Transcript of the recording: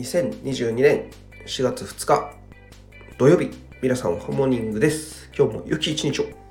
2022年4月2日土曜日皆さんハモーニングです。今日も良き一日を。